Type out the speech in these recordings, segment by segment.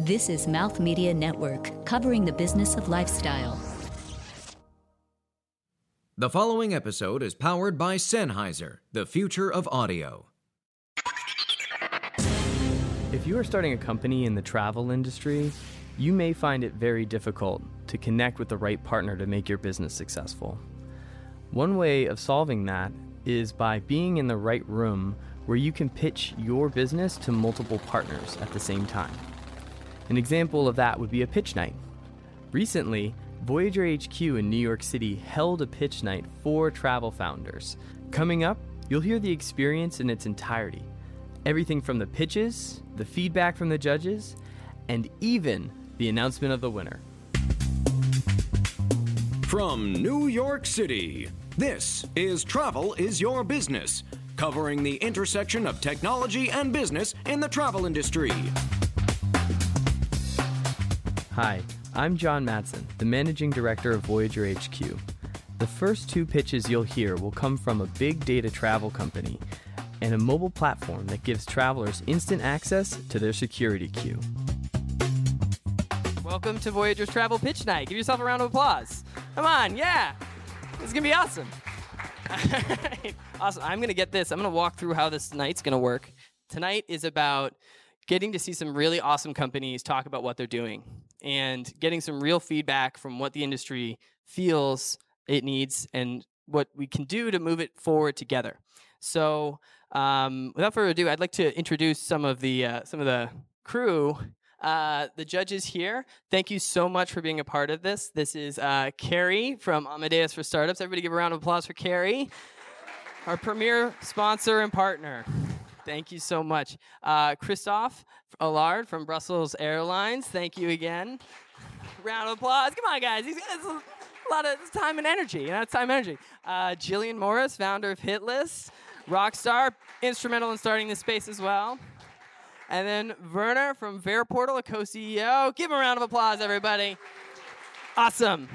This is Mouth Media Network, covering the business of lifestyle. The following episode is powered by Sennheiser, the future of audio. If you are starting a company in the travel industry, you may find it very difficult to connect with the right partner to make your business successful. One way of solving that is by being in the right room where you can pitch your business to multiple partners at the same time. An example of that would be a pitch night. Recently, Voyager HQ in New York City held a pitch night for travel founders. Coming up, you'll hear the experience in its entirety everything from the pitches, the feedback from the judges, and even the announcement of the winner. From New York City, this is Travel is Your Business, covering the intersection of technology and business in the travel industry. Hi, I'm John Matson, the Managing Director of Voyager HQ. The first two pitches you'll hear will come from a big data travel company and a mobile platform that gives travelers instant access to their security queue. Welcome to Voyager's Travel Pitch Night. Give yourself a round of applause. Come on, yeah. This is going to be awesome. awesome. I'm going to get this. I'm going to walk through how this night's going to work. Tonight is about getting to see some really awesome companies talk about what they're doing and getting some real feedback from what the industry feels it needs and what we can do to move it forward together. So, um, without further ado, I'd like to introduce some of the uh, some of the crew. Uh, the judges here, thank you so much for being a part of this. This is uh, Carrie from Amadeus for Startups. Everybody give a round of applause for Carrie, our premier sponsor and partner. Thank you so much. Uh, Christophe Allard from Brussels Airlines. Thank you again. Round of applause. Come on, guys. He's got a lot of time and energy. You know, it's time and energy. Uh, Gillian Morris, founder of Hitlist. Rockstar, instrumental in starting this space as well. And then Werner from Verportal, a co-CEO. Give him a round of applause, everybody. Awesome.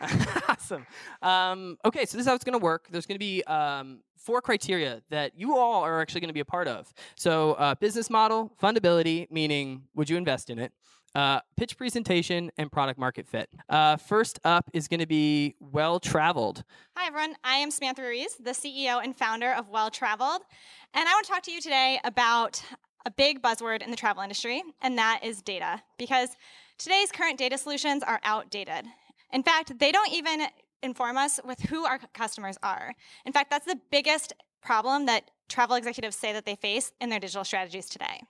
awesome. Um, okay, so this is how it's going to work. There's going to be um, four criteria that you all are actually going to be a part of. So, uh, business model, fundability, meaning would you invest in it? Uh, pitch presentation and product market fit. Uh, first up is going to be Well Traveled. Hi, everyone. I am Samantha Ruiz, the CEO and founder of Well Traveled. And I want to talk to you today about a big buzzword in the travel industry, and that is data. Because today's current data solutions are outdated. In fact, they don't even inform us with who our customers are. In fact, that's the biggest problem that travel executives say that they face in their digital strategies today.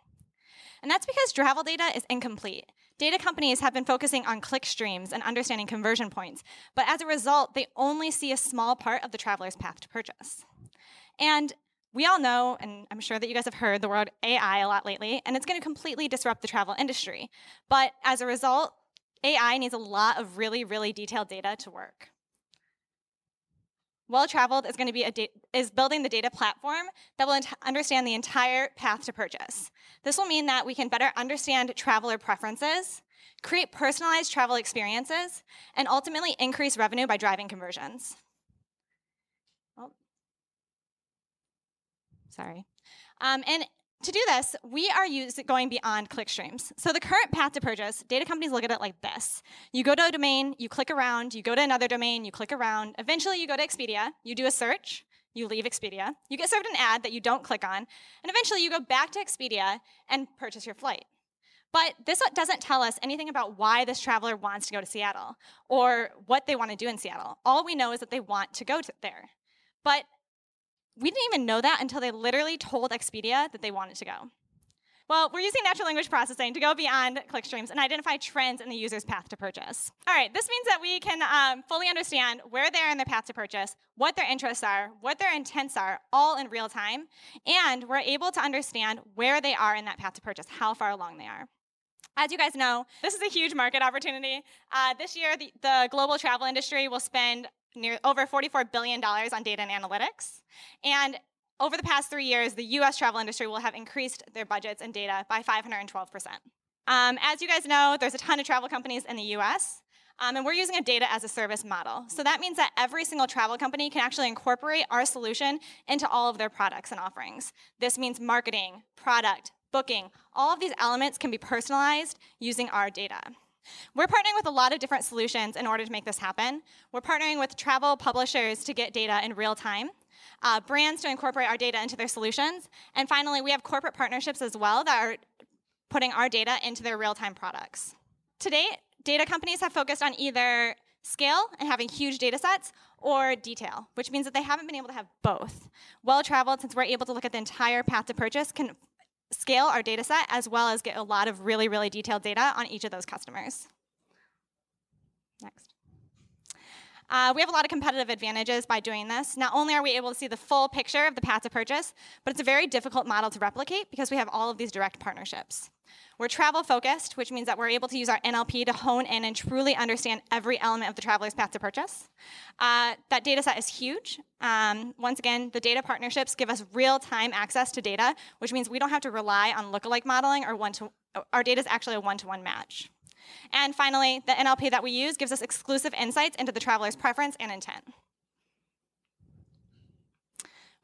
And that's because travel data is incomplete. Data companies have been focusing on click streams and understanding conversion points, but as a result, they only see a small part of the traveler's path to purchase. And we all know, and I'm sure that you guys have heard the word AI a lot lately, and it's going to completely disrupt the travel industry. But as a result, AI needs a lot of really, really detailed data to work. Well Traveled is going to be a is building the data platform that will understand the entire path to purchase. This will mean that we can better understand traveler preferences, create personalized travel experiences, and ultimately increase revenue by driving conversions. Oh. Sorry. Um, and to do this, we are using going beyond clickstreams. So the current path to purchase, data companies look at it like this. You go to a domain, you click around, you go to another domain, you click around. Eventually you go to Expedia, you do a search, you leave Expedia, you get served an ad that you don't click on, and eventually you go back to Expedia and purchase your flight. But this doesn't tell us anything about why this traveler wants to go to Seattle or what they want to do in Seattle. All we know is that they want to go to there. But we didn't even know that until they literally told Expedia that they wanted to go. Well, we're using natural language processing to go beyond clickstreams and identify trends in the user's path to purchase. All right, this means that we can um, fully understand where they are in their path to purchase, what their interests are, what their intents are, all in real time, and we're able to understand where they are in that path to purchase, how far along they are. As you guys know, this is a huge market opportunity. Uh, this year, the, the global travel industry will spend near over $44 billion on data and analytics. And over the past three years, the US travel industry will have increased their budgets and data by 512%. Um, as you guys know, there's a ton of travel companies in the US. Um, and we're using a data as a service model. So that means that every single travel company can actually incorporate our solution into all of their products and offerings. This means marketing, product, booking. All of these elements can be personalized using our data. We're partnering with a lot of different solutions in order to make this happen. We're partnering with travel publishers to get data in real time, uh, brands to incorporate our data into their solutions, and finally, we have corporate partnerships as well that are putting our data into their real time products. To date, data companies have focused on either scale and having huge data sets or detail, which means that they haven't been able to have both. Well traveled, since we're able to look at the entire path to purchase, can scale our data set as well as get a lot of really, really detailed data on each of those customers. Next. Uh, we have a lot of competitive advantages by doing this. Not only are we able to see the full picture of the path to purchase, but it's a very difficult model to replicate because we have all of these direct partnerships. We're travel focused, which means that we're able to use our NLP to hone in and truly understand every element of the traveler's path to purchase. Uh, that data set is huge. Um, once again, the data partnerships give us real time access to data, which means we don't have to rely on lookalike modeling or one to our data is actually a one to one match. And finally, the NLP that we use gives us exclusive insights into the traveler's preference and intent.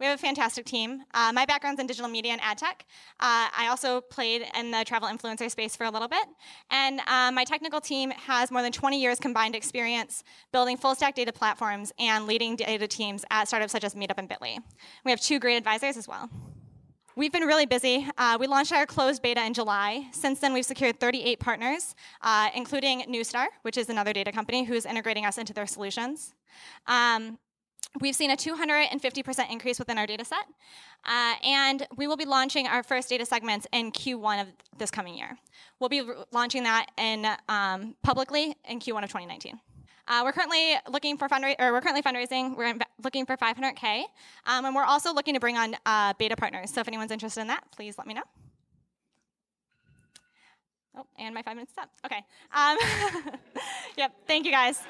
We have a fantastic team. Uh, my background's in digital media and ad tech. Uh, I also played in the travel influencer space for a little bit. And uh, my technical team has more than 20 years combined experience building full stack data platforms and leading data teams at startups such as Meetup and Bitly. We have two great advisors as well. We've been really busy. Uh, we launched our closed beta in July. Since then, we've secured 38 partners, uh, including Neustar, which is another data company who's integrating us into their solutions. Um, we've seen a 250% increase within our data set, uh, and we will be launching our first data segments in Q1 of this coming year. We'll be launching that in um, publicly in Q1 of 2019. Uh, we're currently looking for fundra- or we're currently fundraising. We're looking for 500k, um, and we're also looking to bring on uh, beta partners. So if anyone's interested in that, please let me know. Oh, and my five minutes is up. Okay. Um, yep. Thank you, guys.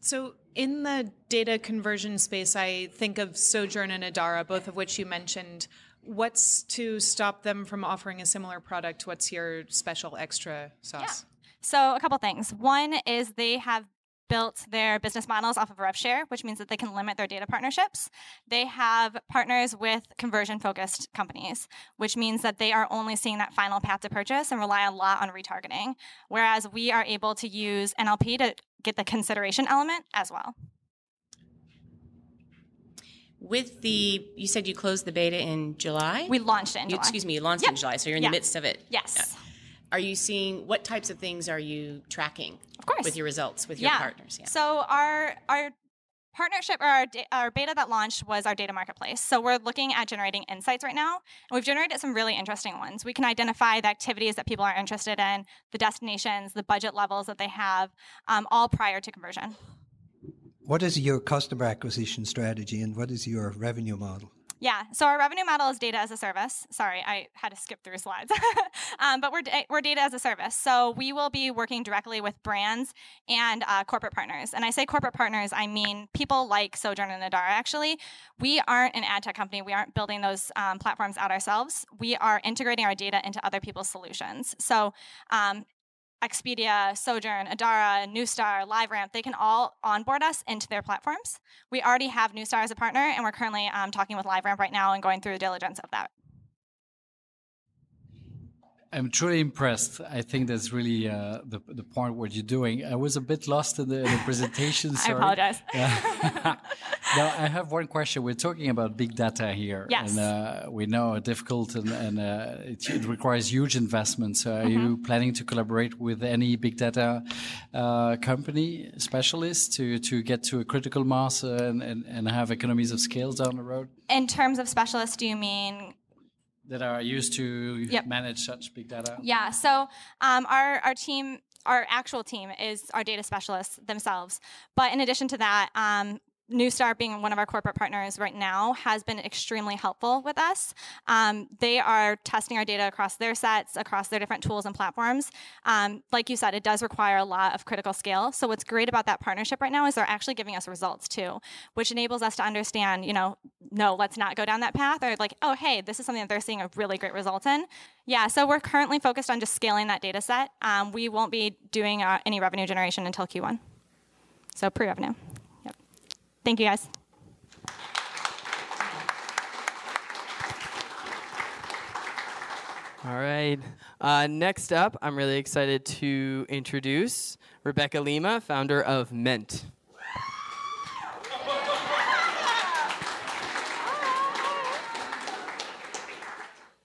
So, in the data conversion space, I think of Sojern and Adara, both of which you mentioned. What's to stop them from offering a similar product? What's your special extra sauce? Yeah. So, a couple things. One is they have built their business models off of RevShare, which means that they can limit their data partnerships. They have partners with conversion focused companies, which means that they are only seeing that final path to purchase and rely a lot on retargeting. Whereas we are able to use NLP to get the consideration element as well. With the, you said you closed the beta in July? We launched it in You- July. Excuse me, you launched in July, so you're in Yeah. the midst of it. Yes. Yeah. Are you seeing, what types of things are you tracking? Of course. With your results, with your yeah. partners? Yeah. So our our partnership or our, da- our beta that launched was our data marketplace. So we're looking at generating insights right now, and we've generated some really interesting ones. We can identify the activities that people are interested in, the destinations, the budget levels that they have, um, all prior to conversion. What is your customer acquisition strategy and what is your revenue model? Yeah, so our revenue model is data as a service. Sorry, I had to skip through slides. um, but we're, we're data as a service. So we will be working directly with brands and uh, corporate partners. And I say corporate partners, I mean people like Sojern and Adara. Actually, we aren't an ad tech company. We aren't building those um, platforms out ourselves. We are integrating our data into other people's solutions. So um, Expedia, Sojern, Adara, Neustar, LiveRamp, they can all onboard us into their platforms. We already have Neustar as a partner, and we're currently um, talking with LiveRamp right now and going through the diligence of that. I'm truly impressed. I think that's really uh, the the point what you're doing. I was a bit lost in the, in the presentation. I apologize. Now I have one question. We're talking about big data here, Yes. and uh, we know it's difficult and, and uh, it, it requires huge investments. So Are you Mm-hmm. planning to collaborate with any big data uh, company specialists to to get to a critical mass and, and and have economies of scale down the road In terms of specialists, do you mean that are used to Yep. manage such big data? Yeah. So um, our our team, our actual team, is our data specialists themselves. But in addition to that, um, Neustar, being one of our corporate partners right now, has been extremely helpful with us. Um, they are testing our data across their sets, across their different tools and platforms. Um, like you said, it does require a lot of critical scale. So what's great about that partnership right now is they're actually giving us results too, which enables us to understand, you know, no, let's not go down that path, or like, oh, hey, this is something that they're seeing a really great result in. Yeah, so we're currently focused on just scaling that data set. Um, we won't be doing uh, any revenue generation until Q1. So pre-revenue. Thank you, guys. All right. Uh, next up, I'm really excited to introduce Rebecca Lima, founder of Ment.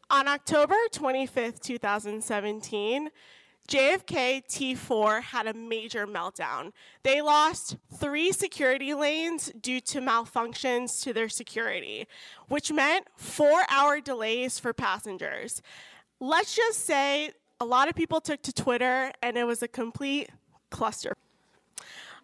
On October 25th, 2017, JFK T4 had a major meltdown. They lost three security lanes due to malfunctions to their security, which meant four hour delays for passengers. Let's just say a lot of people took to Twitter and it was a complete cluster.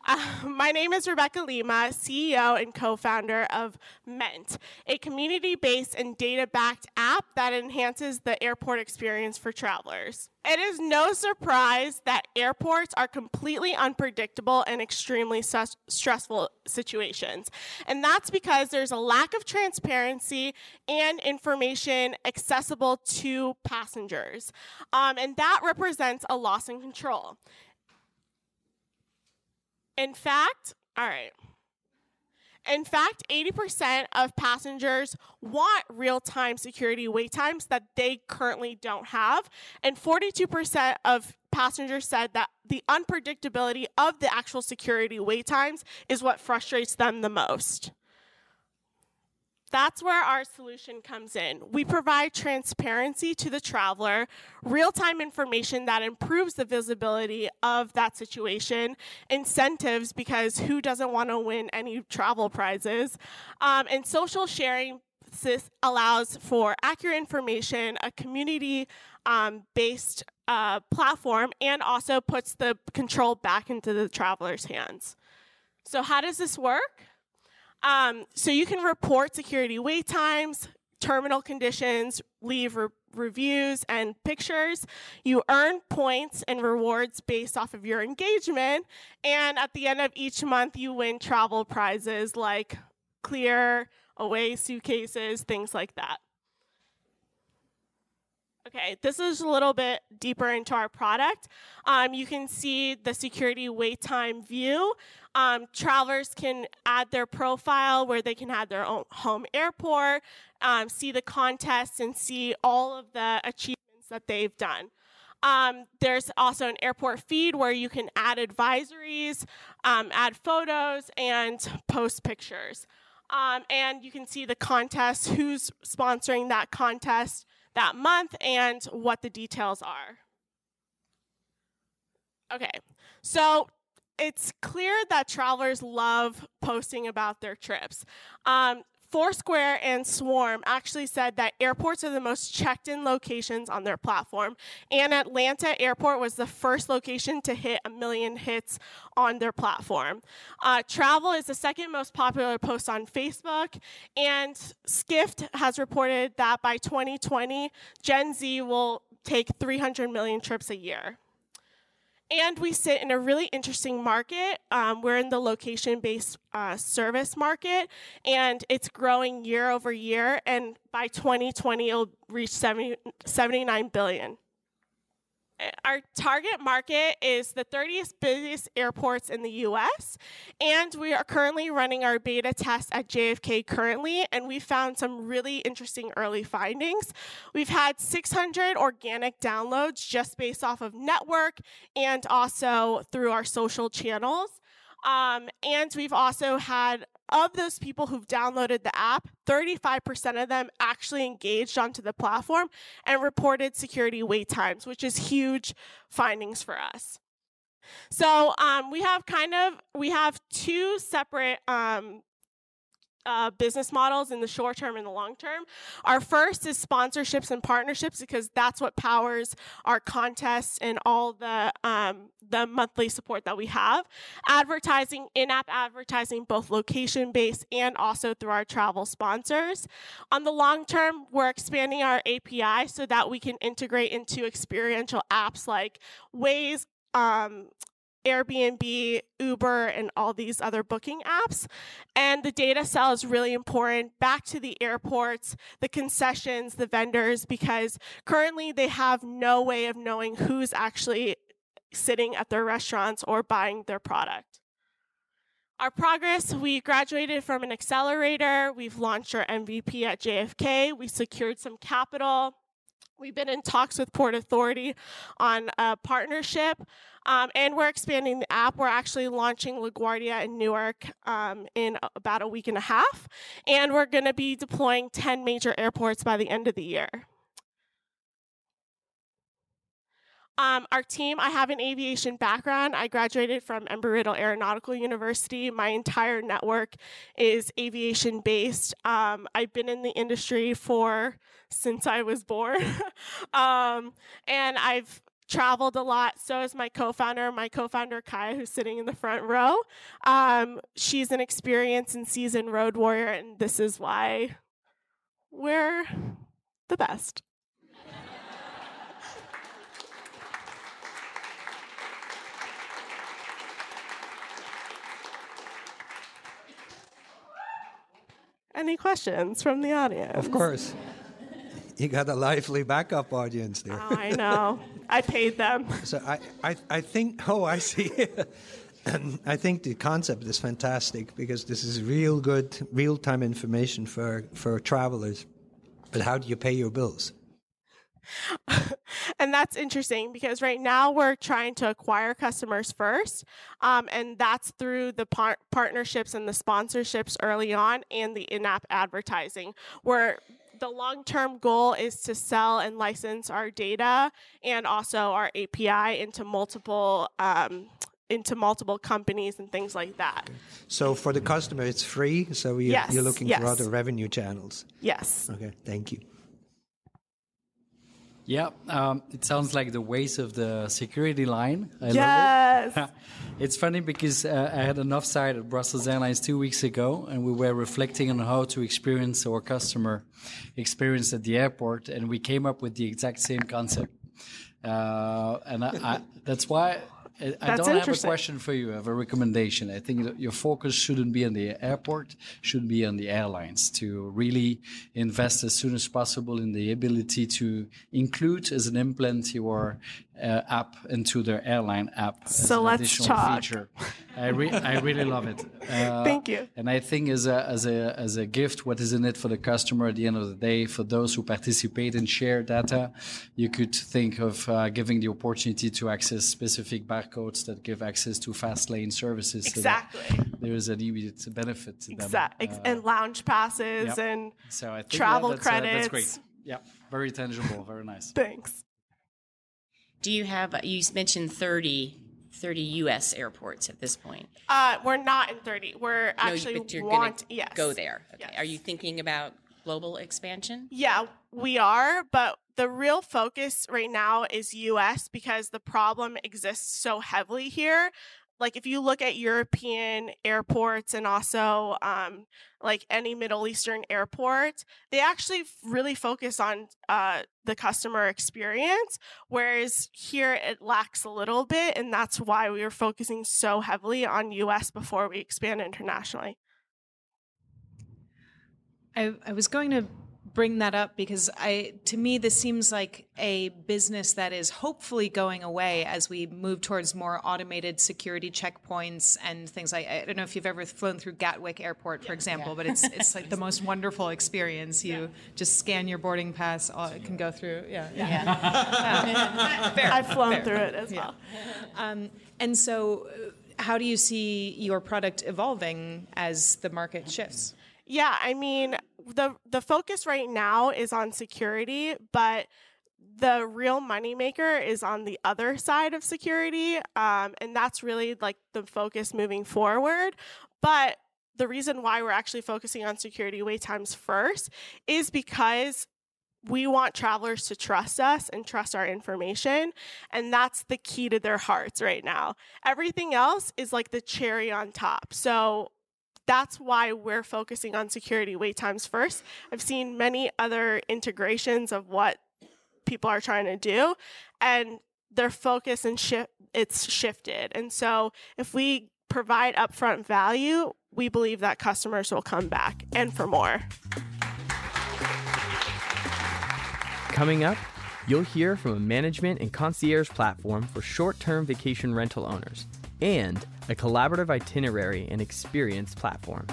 My name is Rebecca Lima, CEO and co founder of Ment, a community based and data backed app that enhances the airport experience for travelers. It is no surprise that airports are completely unpredictable and extremely st- stressful situations. And that's because there's a lack of transparency and information accessible to passengers. Um, and that represents a loss in control. In fact, all right. In fact, 80% of passengers want real time security wait times that they currently don't have. And 42% of passengers said that the unpredictability of the actual security wait times is what frustrates them the most. That's where our solution comes in. We provide transparency to the traveler, real time information that improves the visibility of that situation, incentives because who doesn't want to win any travel prizes, um, and social sharing this allows for accurate information, a community um, based uh, platform, and also puts the control back into the traveler's hands. So, how does this work? Um, so you can report security wait times, terminal conditions, leave re- reviews, and pictures. You earn points and rewards based off of your engagement. And at the end of each month, you win travel prizes like clear away suitcases, things like that. Okay, this is a little bit deeper into our product. Um, you can see the security wait time view. Um, travelers can add their profile where they can add their own home airport, um, see the contests, and see all of the achievements that they've done. Um, there's also an airport feed where you can add advisories, um, add photos, and post pictures. Um, and you can see the contest, who's sponsoring that contest, that month and what the details are. Okay, so it's clear that travelers love posting about their trips. Um, Foursquare and Swarm actually said that airports are the most checked in locations on their platform. And Atlanta Airport was the first location to hit a million hits on their platform. Uh, travel is the second most popular post on Facebook. And Skift has reported that by 2020, Gen Z will take 300 million trips a year. And we sit in a really interesting market. Um, we're in the location based uh, service market, and it's growing year over year. And by 2020, it'll reach 70, 79 billion our target market is the 30th busiest airports in the US, and we are currently running our beta test at JFK currently, and we found some really interesting early findings. We've had 600 organic downloads just based off of network and also through our social channels. Um, and we've also had of those people who've downloaded the app, 35% of them actually engaged onto the platform and reported security wait times, which is huge findings for us. So um, we have kind of we have two separate um, uh, business models in the short term and the long term. Our first is sponsorships and partnerships because that's what powers our contests and all the um, the monthly support that we have. Advertising, in-app advertising, both location-based and also through our travel sponsors. On the long term, we're expanding our API so that we can integrate into experiential apps like Waze, um, Airbnb, Uber, and all these other booking apps. And the data cell is really important back to the airports, the concessions, the vendors, because currently they have no way of knowing who's actually sitting at their restaurants or buying their product. Our progress, we graduated from an accelerator. We've launched our MVP at JFK. We secured some capital. We've been in talks with Port Authority on a partnership, um, and we're expanding the app. We're actually launching LaGuardia in Newark um, in about a week and a half, and we're going to be deploying 10 major airports by the end of the year. Um, our team, I have an aviation background. I graduated from Embry-Riddle Aeronautical University. My entire network is aviation based. Um, I've been in the industry for since I was born. um, and I've traveled a lot. So is my co-founder, my co-founder Kaya, who's sitting in the front row. Um, she's an experienced and seasoned road warrior, and this is why we're the best. Any questions from the audience? Of course. You got a lively backup audience there. Oh, I know. I paid them. So I, I, I think, oh, I see. and I think the concept is fantastic because this is real good, real time information for, for travelers. But how do you pay your bills? and that's interesting because right now we're trying to acquire customers first, um, and that's through the par- partnerships and the sponsorships early on and the in app advertising. Where the long term goal is to sell and license our data and also our API into multiple. Um, into multiple companies and things like that. So for the customer, it's free. So you're, yes, you're looking yes. for other revenue channels. Yes. Okay. Thank you. Yeah, um, it sounds like the Waze of the security line. I yes. love it. it's funny because uh, I had an offsite at Brussels Airlines two weeks ago, and we were reflecting on how to experience our customer experience at the airport, and we came up with the exact same concept. Uh, and I, I, that's why I, don't have a question for you. I have a recommendation. I think that your focus shouldn't be on the airport, should be on the airlines to really invest as soon as possible in the ability to include as an implant your uh, app into their airline app so let's additional talk. feature. I, re- I really love it. Uh, Thank you. And I think as a, as a as a gift, what is in it for the customer at the end of the day, for those who participate and share data, you could think of uh, giving the opportunity to access specific barcodes that give access to fast lane services. Exactly. So there is an immediate benefit to them. Exactly. Uh, and lounge passes yep. and so I think travel that's, uh, credits. that's great. Yeah, very tangible, very nice. Thanks. Do you have, you mentioned 30, 30 U.S. airports at this point? Uh, we're not in 30. We're No, actually but you're want yes. go there. Okay. Yes. Are you thinking about global expansion? Yeah, we are, but the real focus right now is US because the problem exists so heavily here. Like if you look at European airports and also um, like any Middle Eastern airport, they actually really focus on uh, the customer experience, whereas here it lacks a little bit, and that's why we were focusing so heavily on US before we expand internationally. I, I was going to bring that up because I to me this seems like a business that is hopefully going away as we move towards more automated security checkpoints and things like I don't know if you've ever flown through Gatwick Airport for example but it's it's like the most wonderful experience. You just scan your boarding pass all, it can go through. Yeah. Yeah, Fair, I've flown fair. through it as well. Um, and so uh, how do you see your product evolving as the market shifts? Yeah, I mean, the the focus right now is on security, but the real moneymaker is on the other side of security, um, and that's really like the focus moving forward. But the reason why we're actually focusing on security wait times first is because we want travelers to trust us and trust our information. And that's the key to their hearts right now. Everything else is like the cherry on top. So that's why we're focusing on security wait times first. I've seen many other integrations of what people are trying to do, and their focus and shift it's shifted. And so if we provide upfront value, we believe that customers will come back and for more. Coming up, you'll hear from a management and concierge platform for short term vacation rental owners and a collaborative itinerary and experience platform.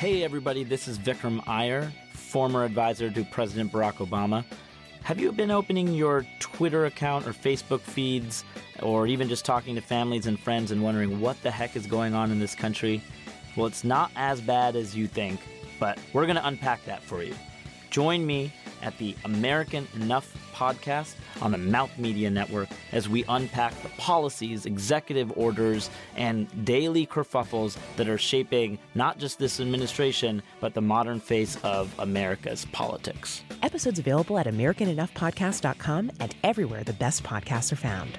Hey, everybody, this is Vikram Iyer, former advisor to President Barack Obama. Have you been opening your Twitter account or Facebook feeds, or even just talking to families and friends and wondering what the heck is going on in this country? Well, it's not as bad as you think, but we're going to unpack that for you. Join me at the American Enough podcast on the Mouth Media Network as we unpack the policies, executive orders, and daily kerfuffles that are shaping not just this administration, but the modern face of America's politics. Episodes available at AmericanEnoughPodcast.com and everywhere the best podcasts are found.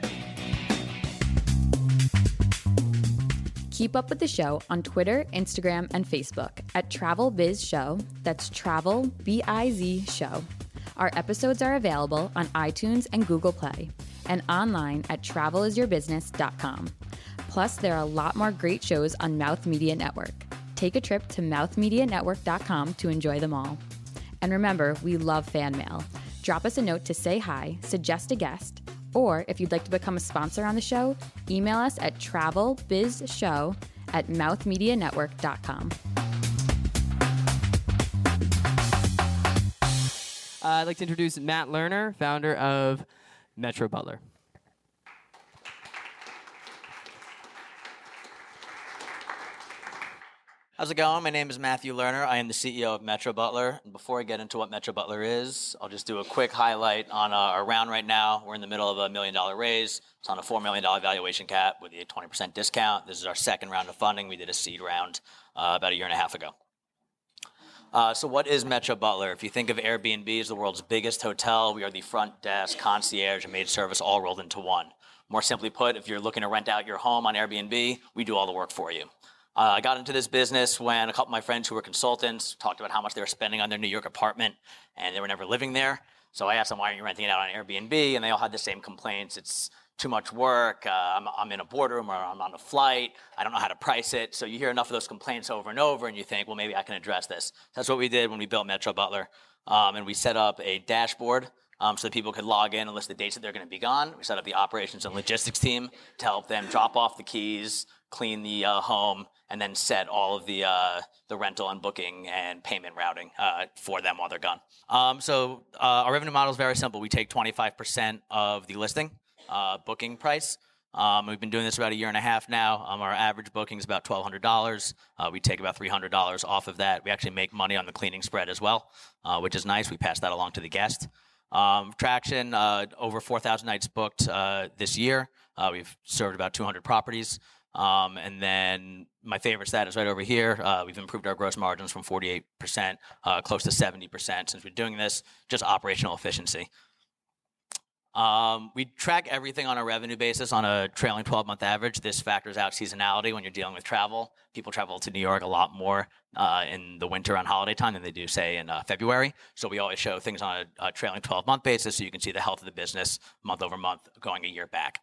Keep up with the show on Twitter, Instagram, and Facebook at Travel Biz Show. That's Travel B I Z Show. Our episodes are available on iTunes and Google Play and online at travelisyourbusiness.com. Plus, there are a lot more great shows on Mouth Media Network. Take a trip to mouthmedianetwork.com to enjoy them all. And remember, we love fan mail. Drop us a note to say hi, suggest a guest, or if you'd like to become a sponsor on the show, email us at travelbizshow at mouthmedianetwork.com. Uh, I'd like to introduce Matt Lerner, founder of Metro Butler. How's it going? My name is Matthew Lerner. I am the CEO of Metro Butler. And before I get into what Metro Butler is, I'll just do a quick highlight on uh, our round right now. We're in the middle of a million dollar raise. It's on a $4 million valuation cap with a 20% discount. This is our second round of funding. We did a seed round uh, about a year and a half ago. Uh, so, what is Metro Butler? If you think of Airbnb as the world's biggest hotel, we are the front desk, concierge, and maid service all rolled into one. More simply put, if you're looking to rent out your home on Airbnb, we do all the work for you. Uh, I got into this business when a couple of my friends who were consultants talked about how much they were spending on their New York apartment and they were never living there. So I asked them, why aren't you renting it out on Airbnb? And they all had the same complaints. It's too much work. Uh, I'm, I'm, in a boardroom or I'm on a flight. I don't know how to price it. So you hear enough of those complaints over and over and you think, well, maybe I can address this. That's what we did when we built Metro Butler. Um, and we set up a dashboard um, so that people could log in and list the dates that they're going to be gone. We set up the operations and logistics team to help them drop off the keys, clean the uh, home, and then set all of the uh, the rental and booking and payment routing uh, for them while they're gone. Um, so uh, our revenue model is very simple. We take 25% of the listing uh, booking price. Um, we've been doing this about a year and a half now. Um, our average booking is about $1,200. Uh, we take about $300 off of that. We actually make money on the cleaning spread as well, uh, which is nice. We pass that along to the guest. Um, traction, uh, over 4,000 nights booked uh, this year. Uh, we've served about 200 properties. Um, and then my favorite stat is right over here. Uh, we've improved our gross margins from 48%, uh, close to 70% since we're doing this, just operational efficiency. Um, we track everything on a revenue basis on a trailing 12 month average. This factors out seasonality when you're dealing with travel. People travel to New York a lot more uh, in the winter on holiday time than they do, say, in uh, February. So we always show things on a, a trailing 12 month basis so you can see the health of the business month over month going a year back.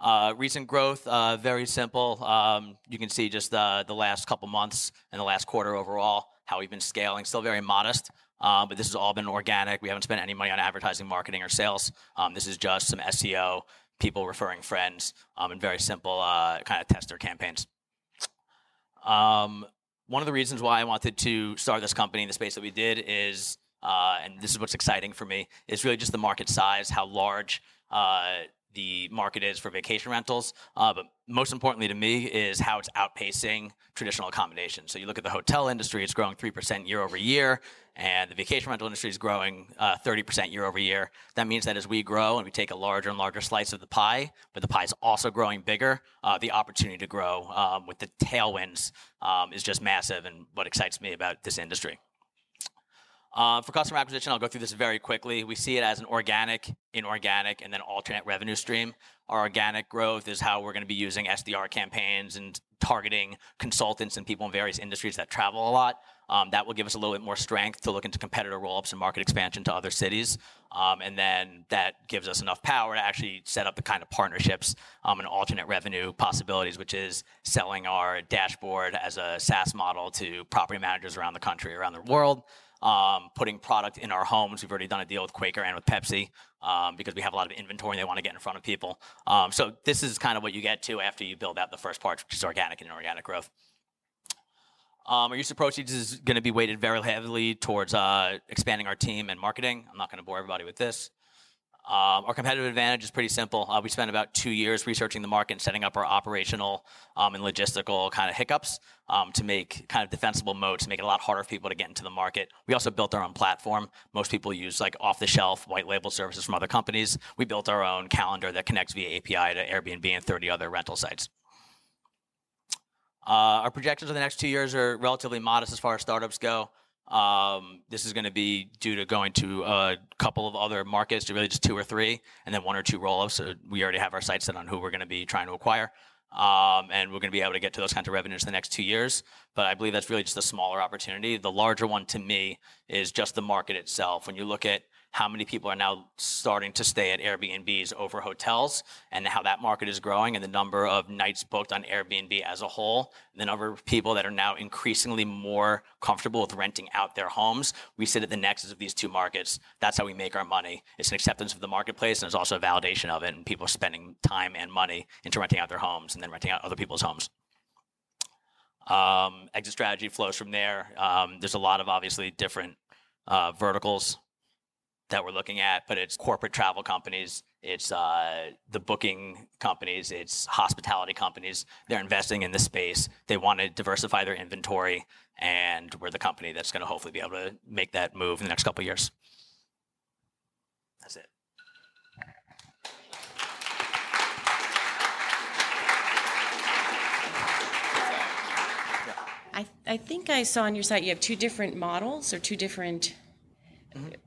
Uh, recent growth, uh, very simple. Um, you can see just the, the last couple months and the last quarter overall, how we've been scaling. Still very modest, um, but this has all been organic. We haven't spent any money on advertising, marketing, or sales. Um, this is just some SEO, people referring friends, um, and very simple uh, kind of tester campaigns. Um, one of the reasons why I wanted to start this company in the space that we did is, uh, and this is what's exciting for me, is really just the market size, how large uh, the market is for vacation rentals. Uh, but most importantly to me is how it's outpacing traditional accommodations. So you look at the hotel industry, it's growing 3% year over year. and the vacation rental industry is growing uh, 30% year over year. That means that as we grow and we take a larger and larger slice of the pie, but the pie is also growing bigger, uh, the opportunity to grow um, with the tailwinds um, is just massive and what excites me about this industry. Uh, for customer acquisition, I'll go through this very quickly. We see it as an organic, inorganic, and then alternate revenue stream. Our organic growth is how we're going to be using SDR campaigns and targeting consultants and people in various industries that travel a lot. Um, that will give us a little bit more strength to look into competitor roll-ups and market expansion to other cities. Um, and then that gives us enough power to actually set up the kind of partnerships um, and alternate revenue possibilities, which is selling our dashboard as a SaaS model to property managers around the country, around the world um, putting product in our homes. We've already done a deal with Quaker and with Pepsi um, because we have a lot of inventory and they want to get in front of people. Um, so this is kind of what you get to after you build out the first part, which is organic and inorganic growth. Um, our use of proceeds is going to be weighted very heavily towards uh, expanding our team and marketing. I'm not going to bore everybody with this. Um, our competitive advantage is pretty simple. Uh, we spent about two years researching the market and setting up our operational um, and logistical kind of hiccups um, to make kind of defensible moats, make it a lot harder for people to get into the market. We also built our own platform. Most people use like off the shelf white label services from other companies. We built our own calendar that connects via API to Airbnb and 30 other rental sites. Uh, our projections for the next two years are relatively modest as far as startups go. Um, this is going to be due to going to a couple of other markets, really just two or three, and then one or two roll-ups. So we already have our sights set on who we're going to be trying to acquire. Um, and we're going to be able to get to those kinds of revenues in the next two years. But I believe that's really just a smaller opportunity. The larger one to me is just the market itself. When you look at how many people are now starting to stay at Airbnbs over hotels and how that market is growing and the number of nights booked on Airbnb as a whole, the number of people that are now increasingly more comfortable with renting out their homes. We sit at the nexus of these two markets. That's how we make our money. It's an acceptance of the marketplace and it's also a validation of it and people spending time and money into renting out their homes and then renting out other people's homes. Um, exit strategy flows from there. Um, there's a lot of obviously different uh, verticals that we're looking at, but it's corporate travel companies, it's uh, the booking companies, it's hospitality companies. They're investing in the space. They want to diversify their inventory, and we're the company that's going to hopefully be able to make that move in the next couple of years. That's it. I, I think I saw on your site you have two different models or two different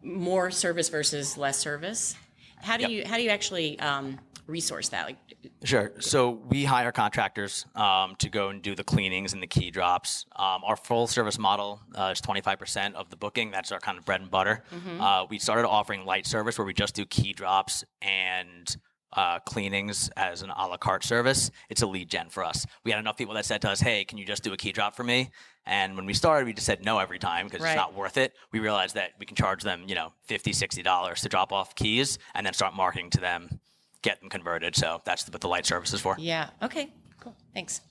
more service versus less service. How do Yep. you how do you actually um, resource that? Like, Sure. So we hire contractors um, to go and do the cleanings and the key drops. Um, our full service model uh, is 25% of the booking. That's our kind of bread and butter. Mhm. Uh, we started offering light service where we just do key drops and uh, cleanings as an a la carte service. It's a lead gen for us. We had enough people that said to us, "Hey, can you just do a key drop for me?" And when we started, we just said no every time because Right. it's not worth it. We realized that we can charge them, you know, 50 dollars to drop off keys and then start marketing to them, get them converted. So that's what the light service is for. yeah. Okay. Cool. Thanks.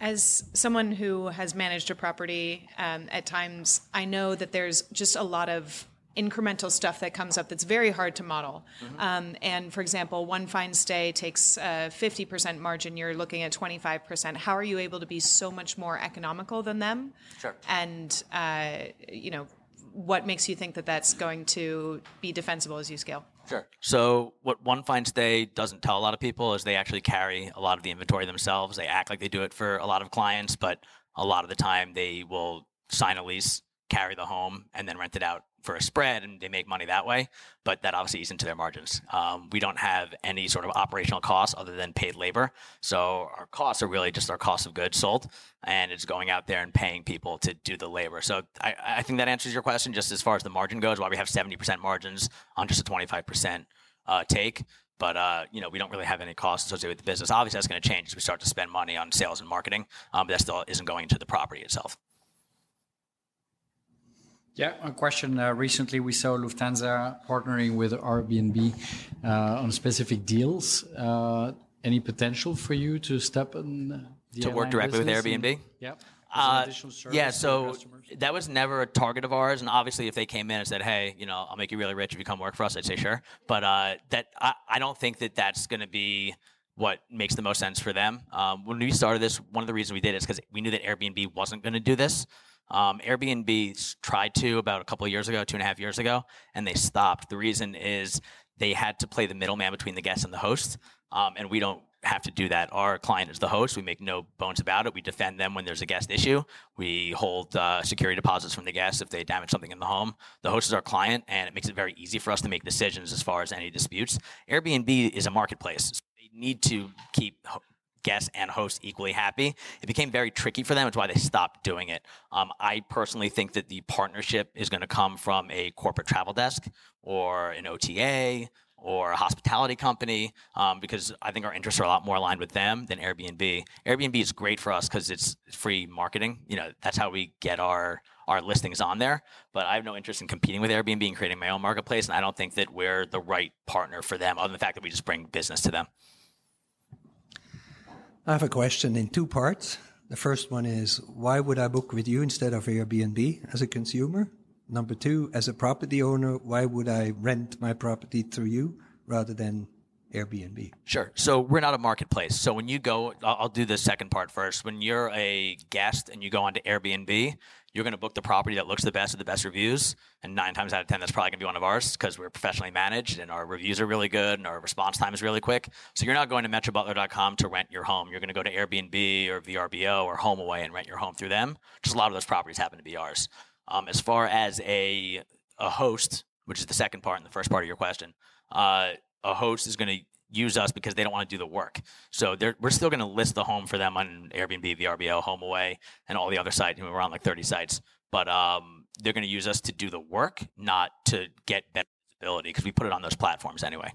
As someone who has managed a property um, at times, I know that there's just a lot of incremental stuff that comes up that's very hard to model. Um, and for example, one fine stay takes a 50% margin, you're looking at 25%. How are you able to be so much more economical than them? Sure. And, uh, you know, what makes you think that that's going to be defensible as you scale? Sure. So what One Fine Stay doesn't tell a lot of people is they actually carry a lot of the inventory themselves. They act like they do it for a lot of clients, but a lot of the time they will sign a lease, carry the home, and then rent it out for a spread, and they make money that way. But that obviously eats into their margins. Um, we don't have any sort of operational costs other than paid labor. So our costs are really just our cost of goods sold, and it's going out there and paying people to do the labor. So I, I think that answers your question just as far as the margin goes. Why we have 70% margins on just a 25% uh, take. But uh, you know, we don't really have any costs associated with the business. Obviously, that's going to change as we start to spend money on sales and marketing. Um, but that still isn't going into the property itself. Yeah, a question. Uh, recently, we saw Lufthansa partnering with Airbnb uh, on specific deals. Uh, any potential for you to step in to work directly with business and- Airbnb. Yeah. Uh, yeah, so that was never a target of ours, and obviously, if they came in and said, "Hey, you know, I'll make you really rich if you come work for us," I'd say sure. But uh, that I, I don't think that that's going to be what makes the most sense for them. Um, when we started this, one of the reasons we did is because we knew that Airbnb wasn't going to do this. Um, Airbnb tried to about a couple years ago, two and a half years ago, and they stopped. The reason is they had to play the middleman between the guest and the host, um, and we don't have to do that. Our client is the host. We make no bones about it. We defend them when there's a guest issue. We hold uh, security deposits from the guests if they damage something in the home. The host is our client, and it makes it very easy for us to make decisions as far as any disputes. Airbnb is a marketplace. So they need to keep guests and hosts equally happy. It became very tricky for them. It's why they stopped doing it. Um, I personally think that the partnership is going to come from a corporate travel desk or an OTA or a hospitality company um, because I think our interests are a lot more aligned with them than Airbnb. Airbnb is great for us because it's free marketing. You know, that's how we get our our listings on there. But I have no interest in competing with Airbnb and creating my own marketplace, and I don't think that we're the right partner for them, other than the fact that we just bring business to them. I have a question in two parts. The first one is why would I book with you instead of Airbnb as a consumer? Number two, as a property owner, why would I rent my property through you rather than Airbnb? Sure. So we're not a marketplace. So when you go, I'll, do the second part first. When you're a guest and you go onto Airbnb, you're going to book the property that looks the best with the best reviews. And nine times out of 10, that's probably going to be one of ours because we're professionally managed and our reviews are really good and our response time is really quick. So you're not going to metrobutler.com to rent your home. You're going to go to Airbnb or VRBO or HomeAway and rent your home through them. Just a lot of those properties happen to be ours. Um, as far as a, a host, which is the second part and the first part of your question, uh, a host is going to use us because they don't want to do the work. So they're, we're still going to list the home for them on Airbnb, VRBO, HomeAway, and all the other sites. We're on like 30 sites, but um, they're going to use us to do the work, not to get better visibility because we put it on those platforms anyway.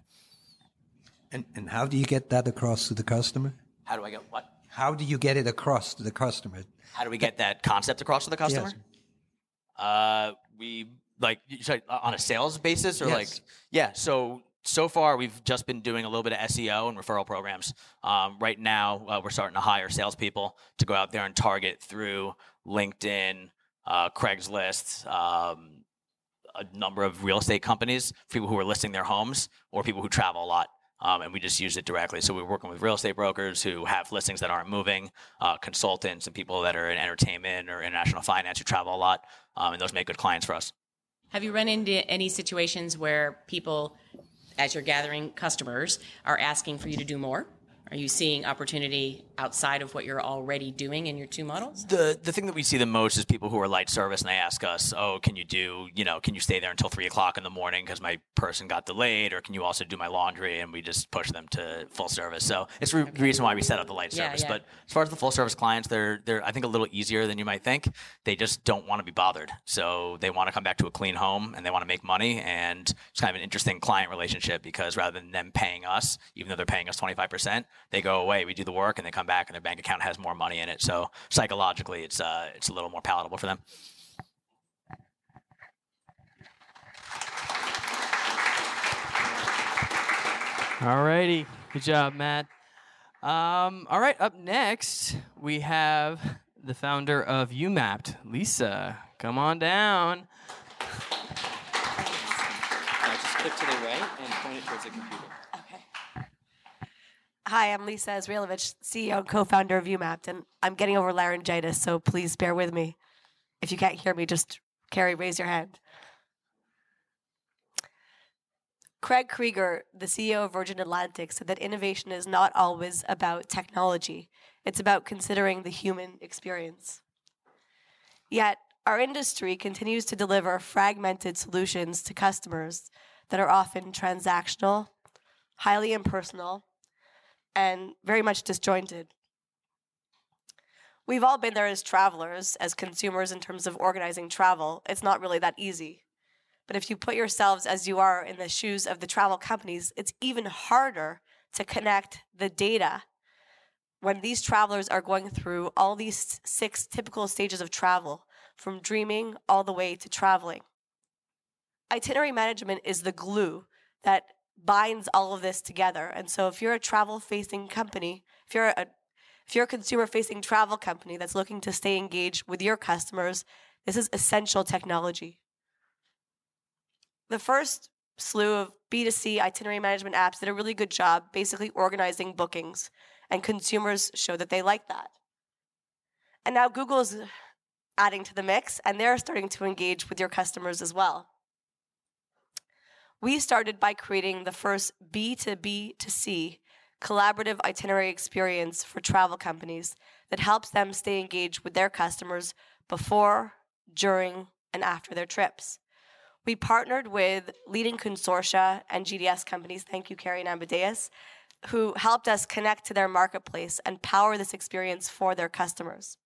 And, and how do you get that across to the customer? How do I get what? How do you get it across to the customer? How do we get that concept across to the customer? Yes. Uh, we like you said, on a sales basis or Yes. like yeah. So so far we've just been doing a little bit of SEO and referral programs. Um, right now uh, we're starting to hire salespeople to go out there and target through LinkedIn, uh, Craigslist. Um, a number of real estate companies, people who are listing their homes or people who travel a lot. Um, and we just use it directly. So we're working with real estate brokers who have listings that aren't moving, uh, consultants and people that are in entertainment or international finance who travel a lot. Um, and those make good clients for us. Have you run into any situations where people, as you're gathering customers, are asking for you to do more? Are you seeing opportunity outside of what you're already doing in your two models? The the thing that we see the most is people who are light service and they ask us, "Oh, can you do you know can you stay there until three o'clock in the morning because my person got delayed, or can you also do my laundry?" And we just push them to full service. So it's the reason why we set up the light Yeah, service. yeah. But as far as the full service clients, they're they're I think a little easier than you might think. They just don't want to be bothered, so they want to come back to a clean home and they want to make money. And it's kind of an interesting client relationship because rather than them paying us, even though they're paying us twenty five percent, they go away. We do the work and they come back and their bank account has more money in it. So psychologically, it's uh, it's a little more palatable for them. All righty. Good job, Matt. Um, all right, up next, we have the founder of UMapped, Lisa. Come on down. just click to the right and point it towards the computer. Hi, I'm Lisa Israelovitch, CEO and co-founder of UMapped, and I'm getting over laryngitis, so please bear with me. If you can't hear me, just Carrie, raise your hand. Craig Kreeger, the CEO of Virgin Atlantic, said that innovation is not always about technology. It's about considering the human experience. Yet, our industry continues to deliver fragmented solutions to customers that are often transactional, highly impersonal, and very much disjointed. We've all been there as travelers, as consumers, in terms of organizing travel. It's not really that easy. But if you put yourselves as you are in the shoes of the travel companies, it's even harder to connect the data when these travelers are going through all these six typical stages of travel, from dreaming all the way to traveling. Itinerary management is the glue that binds all of this together. And so if you're a travel facing company, if you're a if you're a consumer facing travel company that's looking to stay engaged with your customers, this is essential technology. The first slew of B2C itinerary management apps did a really good job basically organizing bookings, and consumers show that they like that. And now Google is adding to the mix, and they're starting to engage with your customers as well. We started by creating the first B2B to C collaborative itinerary experience for travel companies that helps them stay engaged with their customers before, during, and after their trips. We partnered with leading consortia and GDS companies, thank you, Carrie and Amadeus, who helped us connect to their marketplace and power this experience for their customers.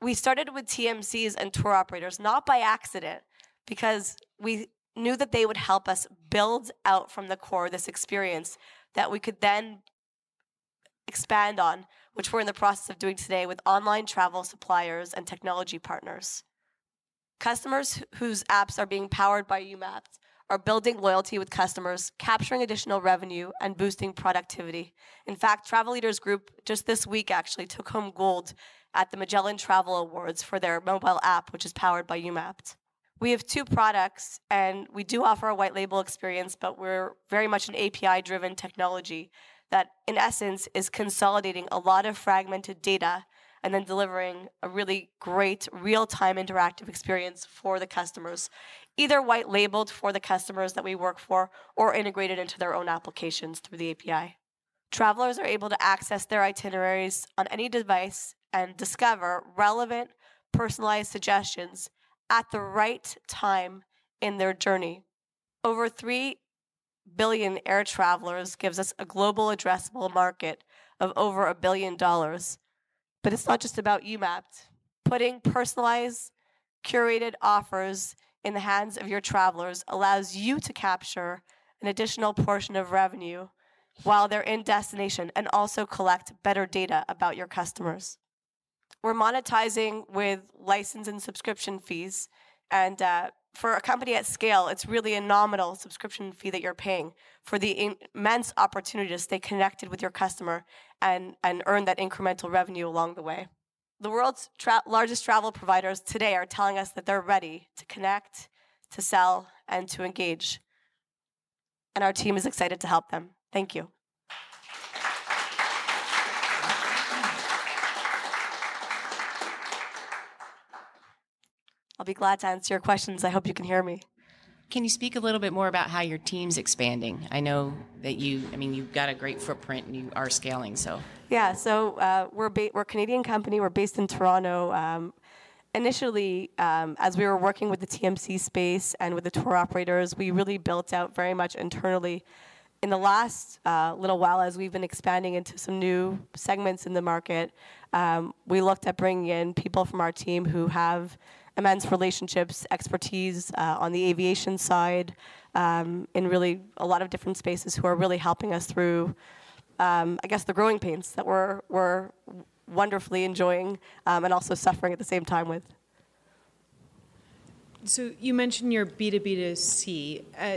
We started with TMCs and tour operators, not by accident, because we knew that they would help us build out from the core this experience that we could then expand on, which we're in the process of doing today with online travel suppliers and technology partners. Customers whose apps are being powered by UMapped are building loyalty with customers, capturing additional revenue, and boosting productivity. In fact, Travel Leaders Group just this week actually took home gold at the Magellan Travel Awards for their mobile app, which is powered by UMapped. We have two products, and we do offer a white label experience, but we're very much an API driven technology that, in essence, is consolidating a lot of fragmented data and then delivering a really great real time interactive experience for the customers, either white labeled for the customers that we work for or integrated into their own applications through the API. Travelers are able to access their itineraries on any device and discover relevant, personalized suggestions at the right time in their journey. Over 3 billion air travelers gives us a global addressable market of over a billion dollars. But it's not just about UMapped. Putting personalized, curated offers in the hands of your travelers allows you to capture an additional portion of revenue while they're in destination and also collect better data about your customers. We're monetizing with license and subscription fees. And uh, for a company at scale, it's really a nominal subscription fee that you're paying for the immense opportunity to stay connected with your customer and, and earn that incremental revenue along the way. The world's tra- largest travel providers today are telling us that they're ready to connect, to sell, and to engage. And our team is excited to help them. Thank you. I'll be glad to answer your questions. I hope you can hear me. Can you speak a little bit more about how your team's expanding? I know that you, I mean, you've got a great footprint and you are scaling, so. Yeah, so uh, we're, ba- we're a Canadian company. We're based in Toronto. Um, initially, um, as we were working with the TMC space and with the tour operators, we really built out very much internally. In the last uh, little while, as we've been expanding into some new segments in the market, um, we looked at bringing in people from our team who have immense relationships, expertise uh, on the aviation side, um, in really a lot of different spaces who are really helping us through, um, I guess, the growing pains that we're, we're wonderfully enjoying um, and also suffering at the same time with. So you mentioned your B2B2C. Uh,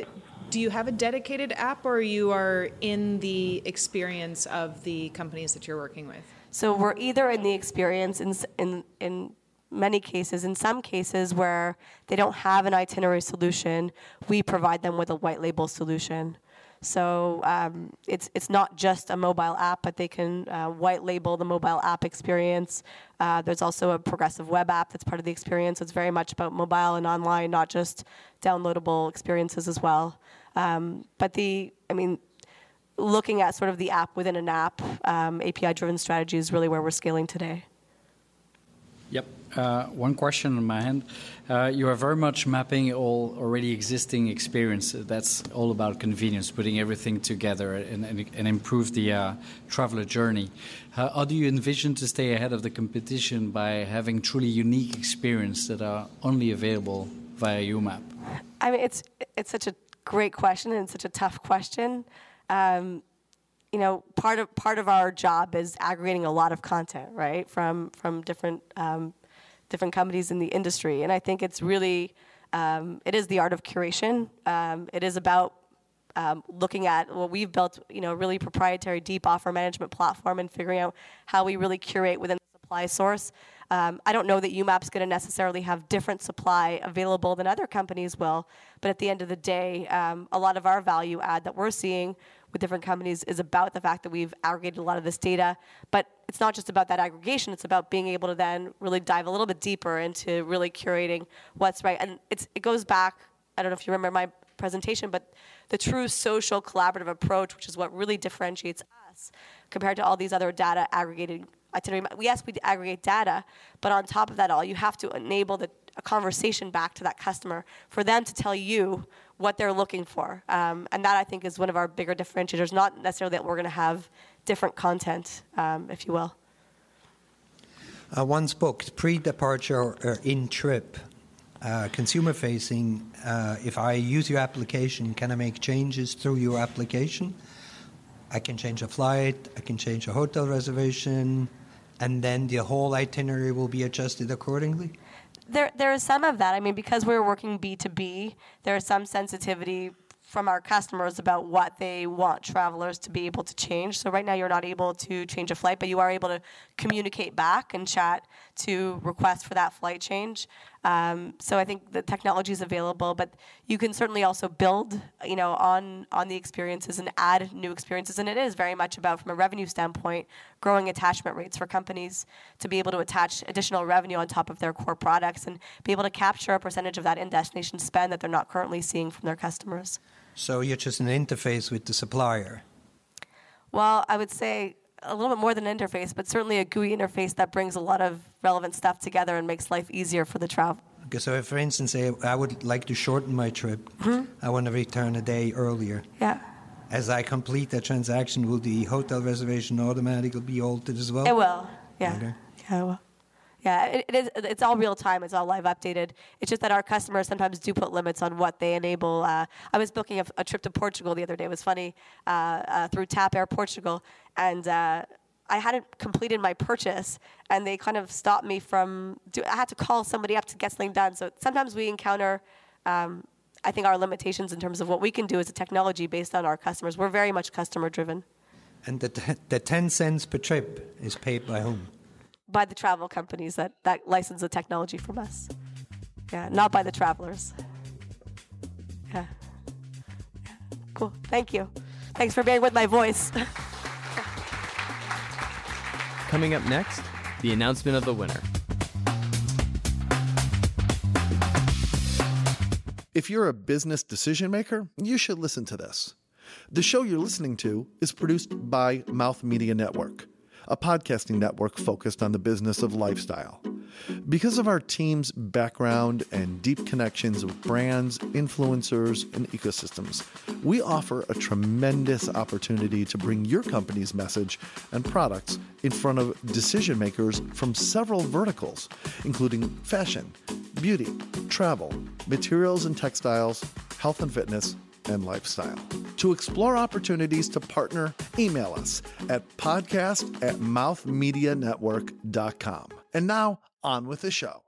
do you have a dedicated app or you are in the experience of the companies that you're working with? So we're either in the experience in, in, in many cases. In some cases where they don't have an itinerary solution, we provide them with a white label solution. So um, it's it's not just a mobile app, but they can uh, white label the mobile app experience. Uh, there's also a progressive web app that's part of the experience. It's very much about mobile and online, not just downloadable experiences as well. Um, but the, I mean, looking at sort of the app within an app, um, API-driven strategy is really where we're scaling today. Yep. Uh, one question on my hand. Uh, you are very much mapping all already existing experience. That's all about convenience, putting everything together and, and, and improve the uh, traveler journey. how do you envision to stay ahead of the competition by having truly unique experience that are only available via UMapped? I mean, it's it's such a great question and such a tough question. Um, you know, part of part of our job is aggregating a lot of content, right, from from different um, different companies in the industry, and I think it's really um, it is the art of curation. Um, it is about um, looking at what we've built, you know, really proprietary deep offer management platform and figuring out how we really curate within the supply source. Um, I don't know that UMapped's going to necessarily have different supply available than other companies will, but at the end of the day, um, a lot of our value add that we're seeing with different companies is about the fact that we've aggregated a lot of this data. But it's not just about that aggregation, it's about being able to then really dive a little bit deeper into really curating what's right. And it goes back, I don't know if you remember my presentation, but the true social collaborative approach, which is what really differentiates us compared to all these other data aggregating itinerary. Yes, we aggregate data, but on top of that all, you have to enable the, a conversation back to that customer for them to tell you what they're looking for. Um, and that I think is one of our bigger differentiators, not necessarily that we're going to have different content, um, if you will. Uh, once booked, pre-departure or in trip, uh, consumer facing, uh, if I use your application, can I make changes through your application? I can change a flight, I can change a hotel reservation, and then the whole itinerary will be adjusted accordingly? There, there is some of that. I mean, because we're working B2B, there is some sensitivity from our customers about what they want travelers to be able to change. So right now you're not able to change a flight, but you are able to communicate back and chat to request for that flight change. Um, so I think the technology is available, but you can certainly also build, you know, on on the experiences and add new experiences. And it is very much about, from a revenue standpoint, growing attachment rates for companies to be able to attach additional revenue on top of their core products and be able to capture a percentage of that in destination spend that they're not currently seeing from their customers. So you're just an interface with the supplier. Well, I would say a little bit more than an interface, but certainly a GUI interface that brings a lot of relevant stuff together and makes life easier for the travel. Okay, so if, for instance, say I would like to shorten my trip, mm-hmm. I want to return a day earlier. Yeah. As I complete that transaction, will the hotel reservation automatically be altered as well? It will. Yeah. Okay. Yeah, it will. Yeah, it, it is. It's all real time. It's all live updated. It's just that our customers sometimes do put limits on what they enable. Uh, I was booking a, a, trip to Portugal the other day. It was funny uh, uh, through TAP Air Portugal, and uh, I hadn't completed my purchase, and they kind of stopped me from. Do, I had to call somebody up to get something done. So sometimes we encounter. Um, I think our limitations in terms of what we can do as a technology based on our customers. We're very much customer driven. And the, t- the 10 cents per trip is paid by whom? By the travel companies that, that license the technology from us. Yeah, not by the travelers. Yeah. yeah. Cool. Thank you. Thanks for bearing with my voice. Coming up next, the announcement of the winner. If you're a business decision maker, you should listen to this. The show you're listening to is produced by Mouth Media Network a podcasting network focused on the business of lifestyle. Because of our team's background and deep connections with brands, influencers, and ecosystems, we offer a tremendous opportunity to bring your company's message and products in front of decision makers from several verticals, including fashion, beauty, travel, materials and textiles, health and fitness, and lifestyle. To explore opportunities to partner, email us at podcast at mouthmedianetwork.com. And now, on with the show.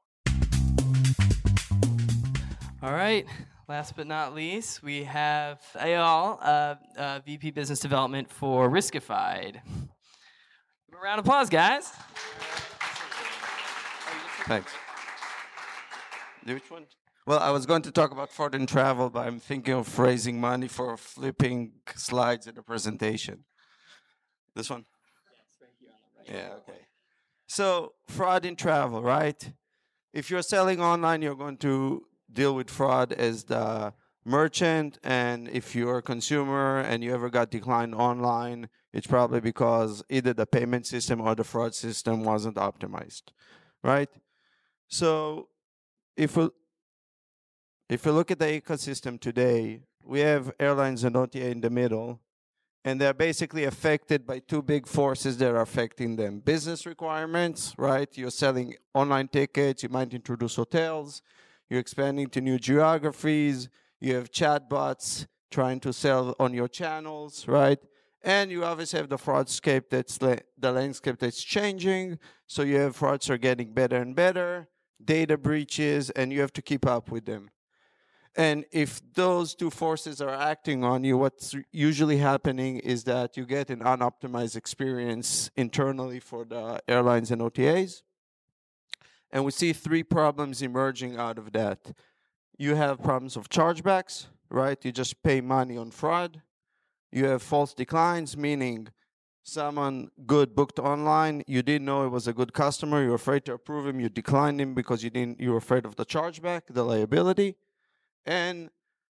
All right. Last but not least, we have Ayal, uh, uh, VP Business Development for Riskified. Give a round of applause, guys. Thanks. Which one? Well, I was going to talk about foreign travel, but I'm thinking of raising money for flipping slides in the presentation. This one? Yeah, okay. So, fraud in travel, right? If you're selling online, you're going to deal with fraud as the merchant, and if you're a consumer and you ever got declined online, it's probably because either the payment system or the fraud system wasn't optimized, right? So, if we if you look at the ecosystem today, we have airlines and OTA in the middle, and they're basically affected by two big forces that are affecting them. Business requirements, right? You're selling online tickets, you might introduce hotels, you're expanding to new geographies, you have chatbots trying to sell on your channels, right? And you obviously have the fraudscape that's la- the landscape that's changing. So you have frauds are getting better and better, data breaches, and you have to keep up with them. And if those two forces are acting on you, what's usually happening is that you get an unoptimized experience internally for the airlines and OTAs. And we see three problems emerging out of that. You have problems of chargebacks, right? You just pay money on fraud. You have false declines, meaning someone good booked online, you didn't know it was a good customer, you're afraid to approve him, you declined him because you didn't you were afraid of the chargeback, the liability, and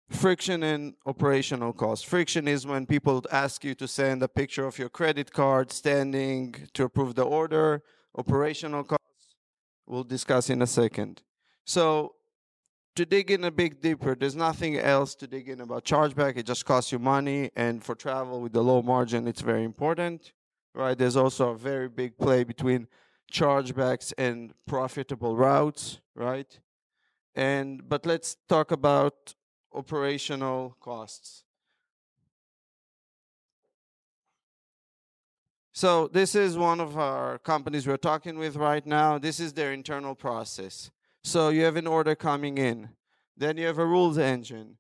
friction and operational cost. Friction is when people ask you to send a picture of your credit card standing to approve the order. Operational costs we'll discuss in a second. So to dig in a bit deeper, there's nothing else to dig in about chargeback. It just costs you money, and for travel with the low margin, it's very important, right? There's also a very big play between chargebacks and profitable routes, right? And but let's talk about operational costs. So this is one of our companies we're talking with right now. This is their internal process. So you have an order coming in. Then you have a rules engine.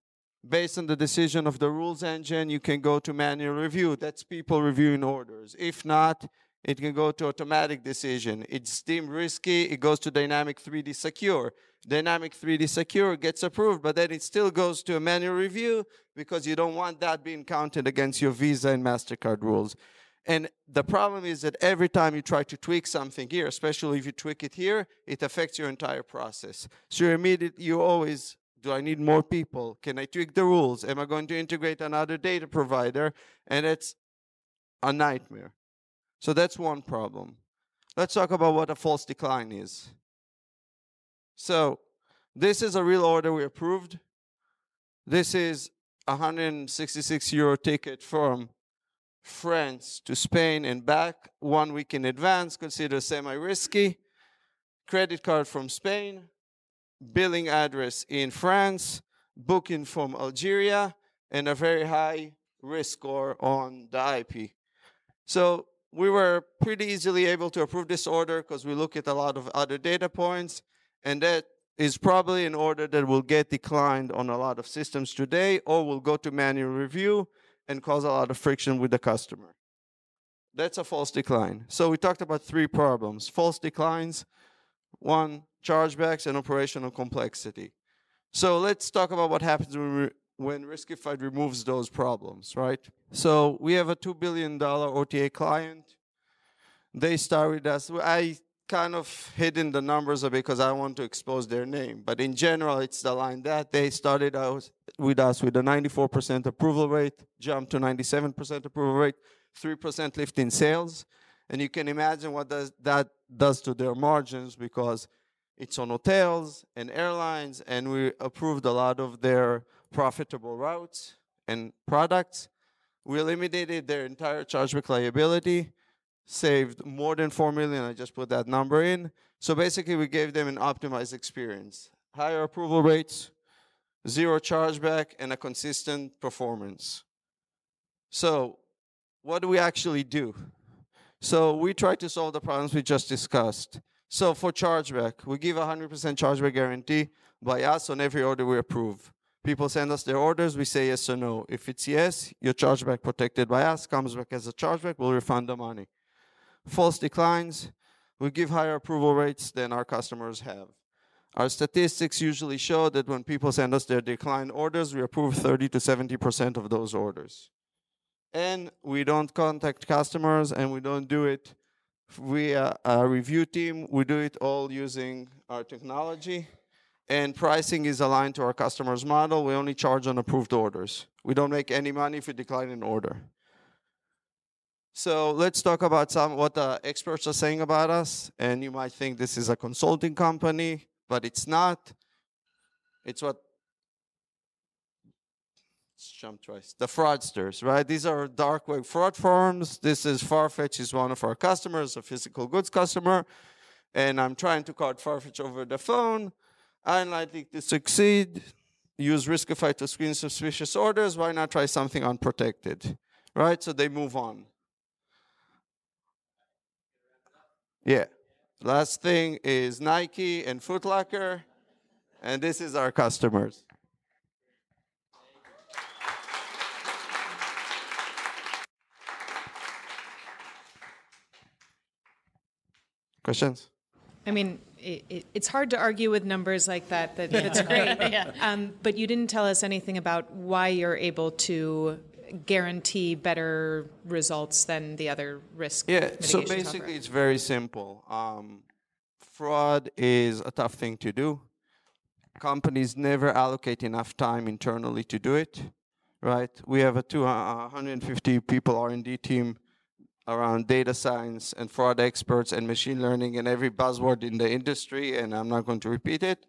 Based on the decision of the rules engine, you can go to manual review. That's people reviewing orders. If not, it can go to automatic decision. It's deemed risky, it goes to dynamic 3D secure. Dynamic 3D secure gets approved, but then it still goes to a manual review because you don't want that being counted against your Visa and MasterCard rules. And the problem is that every time you try to tweak something here, especially if you tweak it here, it affects your entire process. So you're immediate, you always, do I need more people? Can I tweak the rules? Am I going to integrate another data provider? And it's a nightmare. So that's one problem. Let's talk about what a false decline is. So this is a real order we approved. This is a 166 euro ticket from France to Spain and back one week in advance, considered semi risky. Credit card from Spain, billing address in France, booking from Algeria, and a very high risk score on the IP. So we were pretty easily able to approve this order because we look at a lot of other data points, and that is probably an order that will get declined on a lot of systems today or will go to manual review and cause a lot of friction with the customer. That's a false decline. So we talked about three problems false declines, one, chargebacks, and operational complexity. So let's talk about what happens when, when Riskified removes those problems, right? So we have a $2 billion OTA client. They start with us. I kind of hidden the numbers because I want to expose their name. But in general, it's the line that they started out with us with a 94% approval rate, jumped to 97% approval rate, 3% lift in sales. And you can imagine what does, that does to their margins because it's on hotels and airlines, and we approved a lot of their profitable routes and products. We eliminated their entire chargeback liability saved more than 4 million. I just put that number in. So basically, we gave them an optimized experience higher approval rates, zero chargeback, and a consistent performance. So, what do we actually do? So, we try to solve the problems we just discussed. So, for chargeback, we give a 100% chargeback guarantee by us on every order we approve. People send us their orders, we say yes or no. If it's yes, your chargeback protected by us, comes back as a chargeback, we'll refund the money false declines, we give higher approval rates than our customers have. Our statistics usually show that when people send us their declined orders, we approve 30 to 70% of those orders. And we don't contact customers and we don't do it via a review team. We do it all using our technology. And pricing is aligned to our customer's model. We only charge on approved orders. We don't make any money if we decline an order. So let's talk about some what the experts are saying about us. And you might think this is a consulting company, but it's not. It's what let's jump twice. The fraudsters, right? These are dark web fraud firms. This is Farfetch is one of our customers, a physical goods customer. And I'm trying to call Farfetch over the phone. Unlikely to succeed. Use Riskified to screen suspicious orders. Why not try something unprotected? Right? So they move on. Yeah. Last thing is Nike and Foot Locker, and this is our customers. Questions? I mean, it, it, it's hard to argue with numbers like that. That, that it's great. yeah. um, but you didn't tell us anything about why you're able to guarantee better results than the other risk Yeah, so software? basically, it's very simple. Um, fraud is a tough thing to do. Companies never allocate enough time internally to do it, right? We have a two, uh, 150 people R&D team around data science and fraud experts and machine learning and every buzzword in the industry, and I'm not going to repeat it.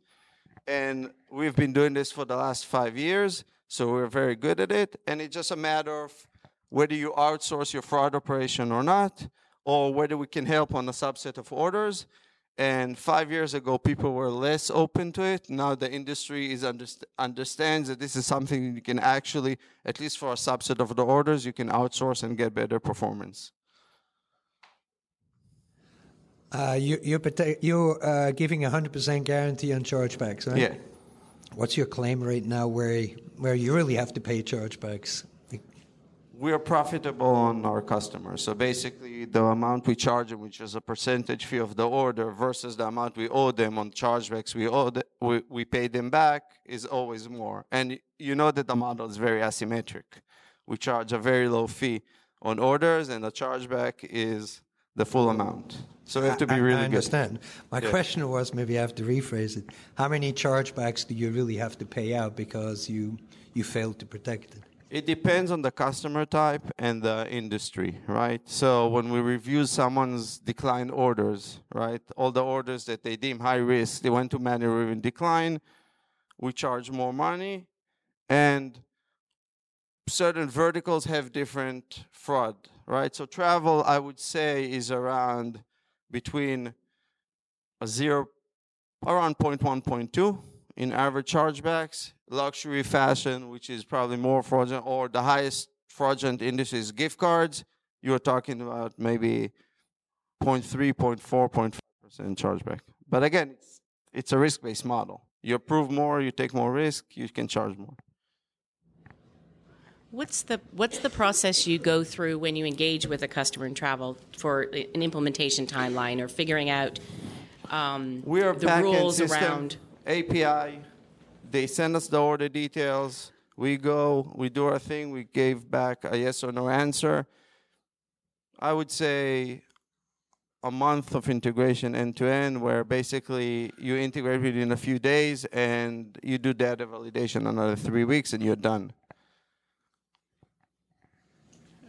And we've been doing this for the last five years, so we're very good at it. And it's just a matter of whether you outsource your fraud operation or not, or whether we can help on a subset of orders. And five years ago, people were less open to it. Now the industry is underst- understands that this is something you can actually, at least for a subset of the orders, you can outsource and get better performance. Uh, you, you're you're uh, giving a 100% guarantee on chargebacks, right? Yeah. What's your claim right now where, where you really have to pay chargebacks? we are profitable on our customers. So basically, the amount we charge them, which is a percentage fee of the order, versus the amount we owe them on chargebacks we owe the, we, we pay them back, is always more. And you know that the model is very asymmetric. We charge a very low fee on orders, and the chargeback is the full amount. So we have to be I- I- really I good. understand. My Yeah. question was maybe I have to rephrase it. How many chargebacks do you really have to pay out because you, you failed to protect it? It depends on the customer type and the industry, right? So when we review someone's declined orders, right, all the orders that they deem high risk, they went to manual and decline, we charge more money, and certain verticals have different fraud, right? So travel, I would say, is around between a zero, around 0.1, 0.2 in average chargebacks. Luxury fashion, which is probably more fraudulent, or the highest fraudulent industry is gift cards. You're talking about maybe 0.3, 0.4, 0.5% chargeback. But again, it's, it's a risk based model. You approve more, you take more risk, you can charge more. What's the what's the process you go through when you engage with a customer in travel for an implementation timeline or figuring out um, We are the rules system, around? API. They send us the order details. We go, we do our thing. We gave back a yes or no answer. I would say a month of integration end to end, where basically you integrate within a few days and you do data validation another three weeks and you're done.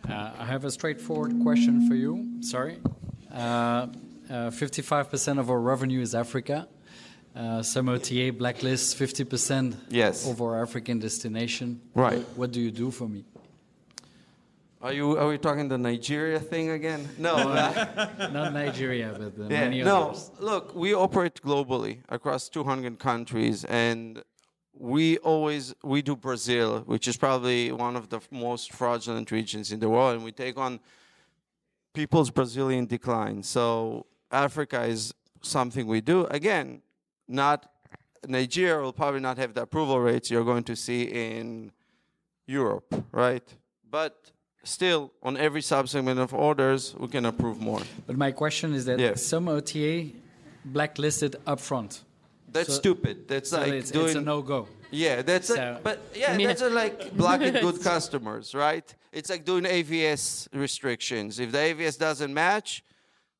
Uh, I have a straightforward question for you. Sorry. Uh, uh, 55% of our revenue is Africa. Uh, some OTA blacklists 50% Yes. of our African destination. Right. What do you do for me? Are you are we talking the Nigeria thing again? No. uh, Not Nigeria, but uh, Yeah, many no, others. look, we operate globally across 200 countries, and we always we do Brazil, which is probably one of the most fraudulent regions in the world, and we take on people's Brazilian decline. So Africa is something we do. Again, not Nigeria will probably not have the approval rates you're going to see in Europe, right? But still, on every subsegment of orders, we can approve more. But my question is that Yeah. some OTA blacklisted upfront. That's So- stupid. That's so like it's, doing it's a no-go. Yeah, that's So- like, but yeah, Yeah. that's like blocking good customers, right? It's like doing AVS restrictions. If the AVS doesn't match,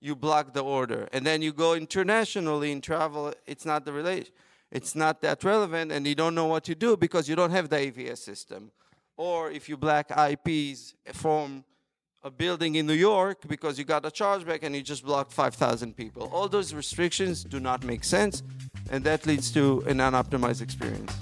you block the order, and then you go internationally in travel. It's not the relation. It's not that relevant, and you don't know what to do because you don't have the AVS system. Or if you black IPs from a building in New York because you got a chargeback and you just blocked 5,000 people. All those restrictions do not make sense, and that leads to an unoptimized experience.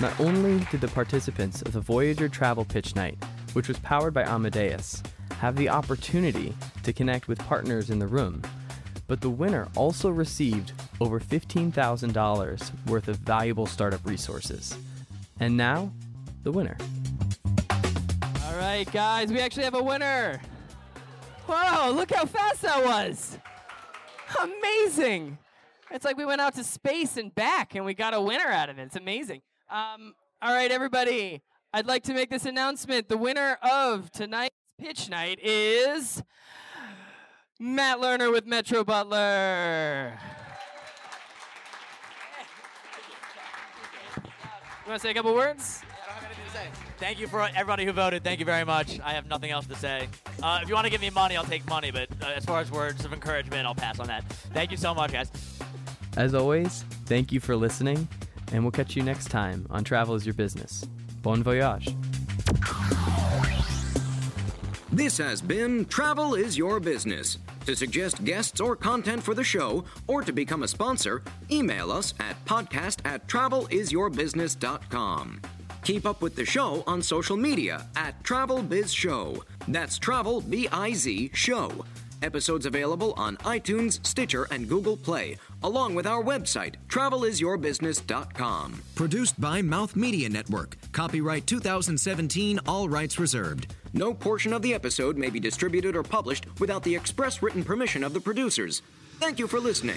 Not only did the participants of the Voyager Travel Pitch Night, which was powered by Amadeus, have the opportunity to connect with partners in the room, but the winner also received over $15,000 worth of valuable startup resources. And now, the winner. All right, guys, we actually have a winner. Whoa, look how fast that was. Amazing. It's like we went out to space and back and we got a winner out of it. It's amazing. Um, all right, everybody, I'd like to make this announcement. The winner of tonight's pitch night is Matt Lerner with Metro Butler. You want to say a couple words? Thank you for everybody who voted. Thank you very much. I have nothing else to say. Uh, if you want to give me money, I'll take money, but uh, as far as words of encouragement, I'll pass on that. Thank you so much, guys. As always, thank you for listening, and we'll catch you next time on Travel is Your Business. Bon voyage. This has been Travel is Your Business. To suggest guests or content for the show, or to become a sponsor, email us at podcast at travelisyourbusiness.com. Keep up with the show on social media at Travel Biz Show. That's Travel B I Z Show. Episodes available on iTunes, Stitcher, and Google Play, along with our website, travelisyourbusiness.com. Produced by Mouth Media Network. Copyright 2017, all rights reserved. No portion of the episode may be distributed or published without the express written permission of the producers. Thank you for listening.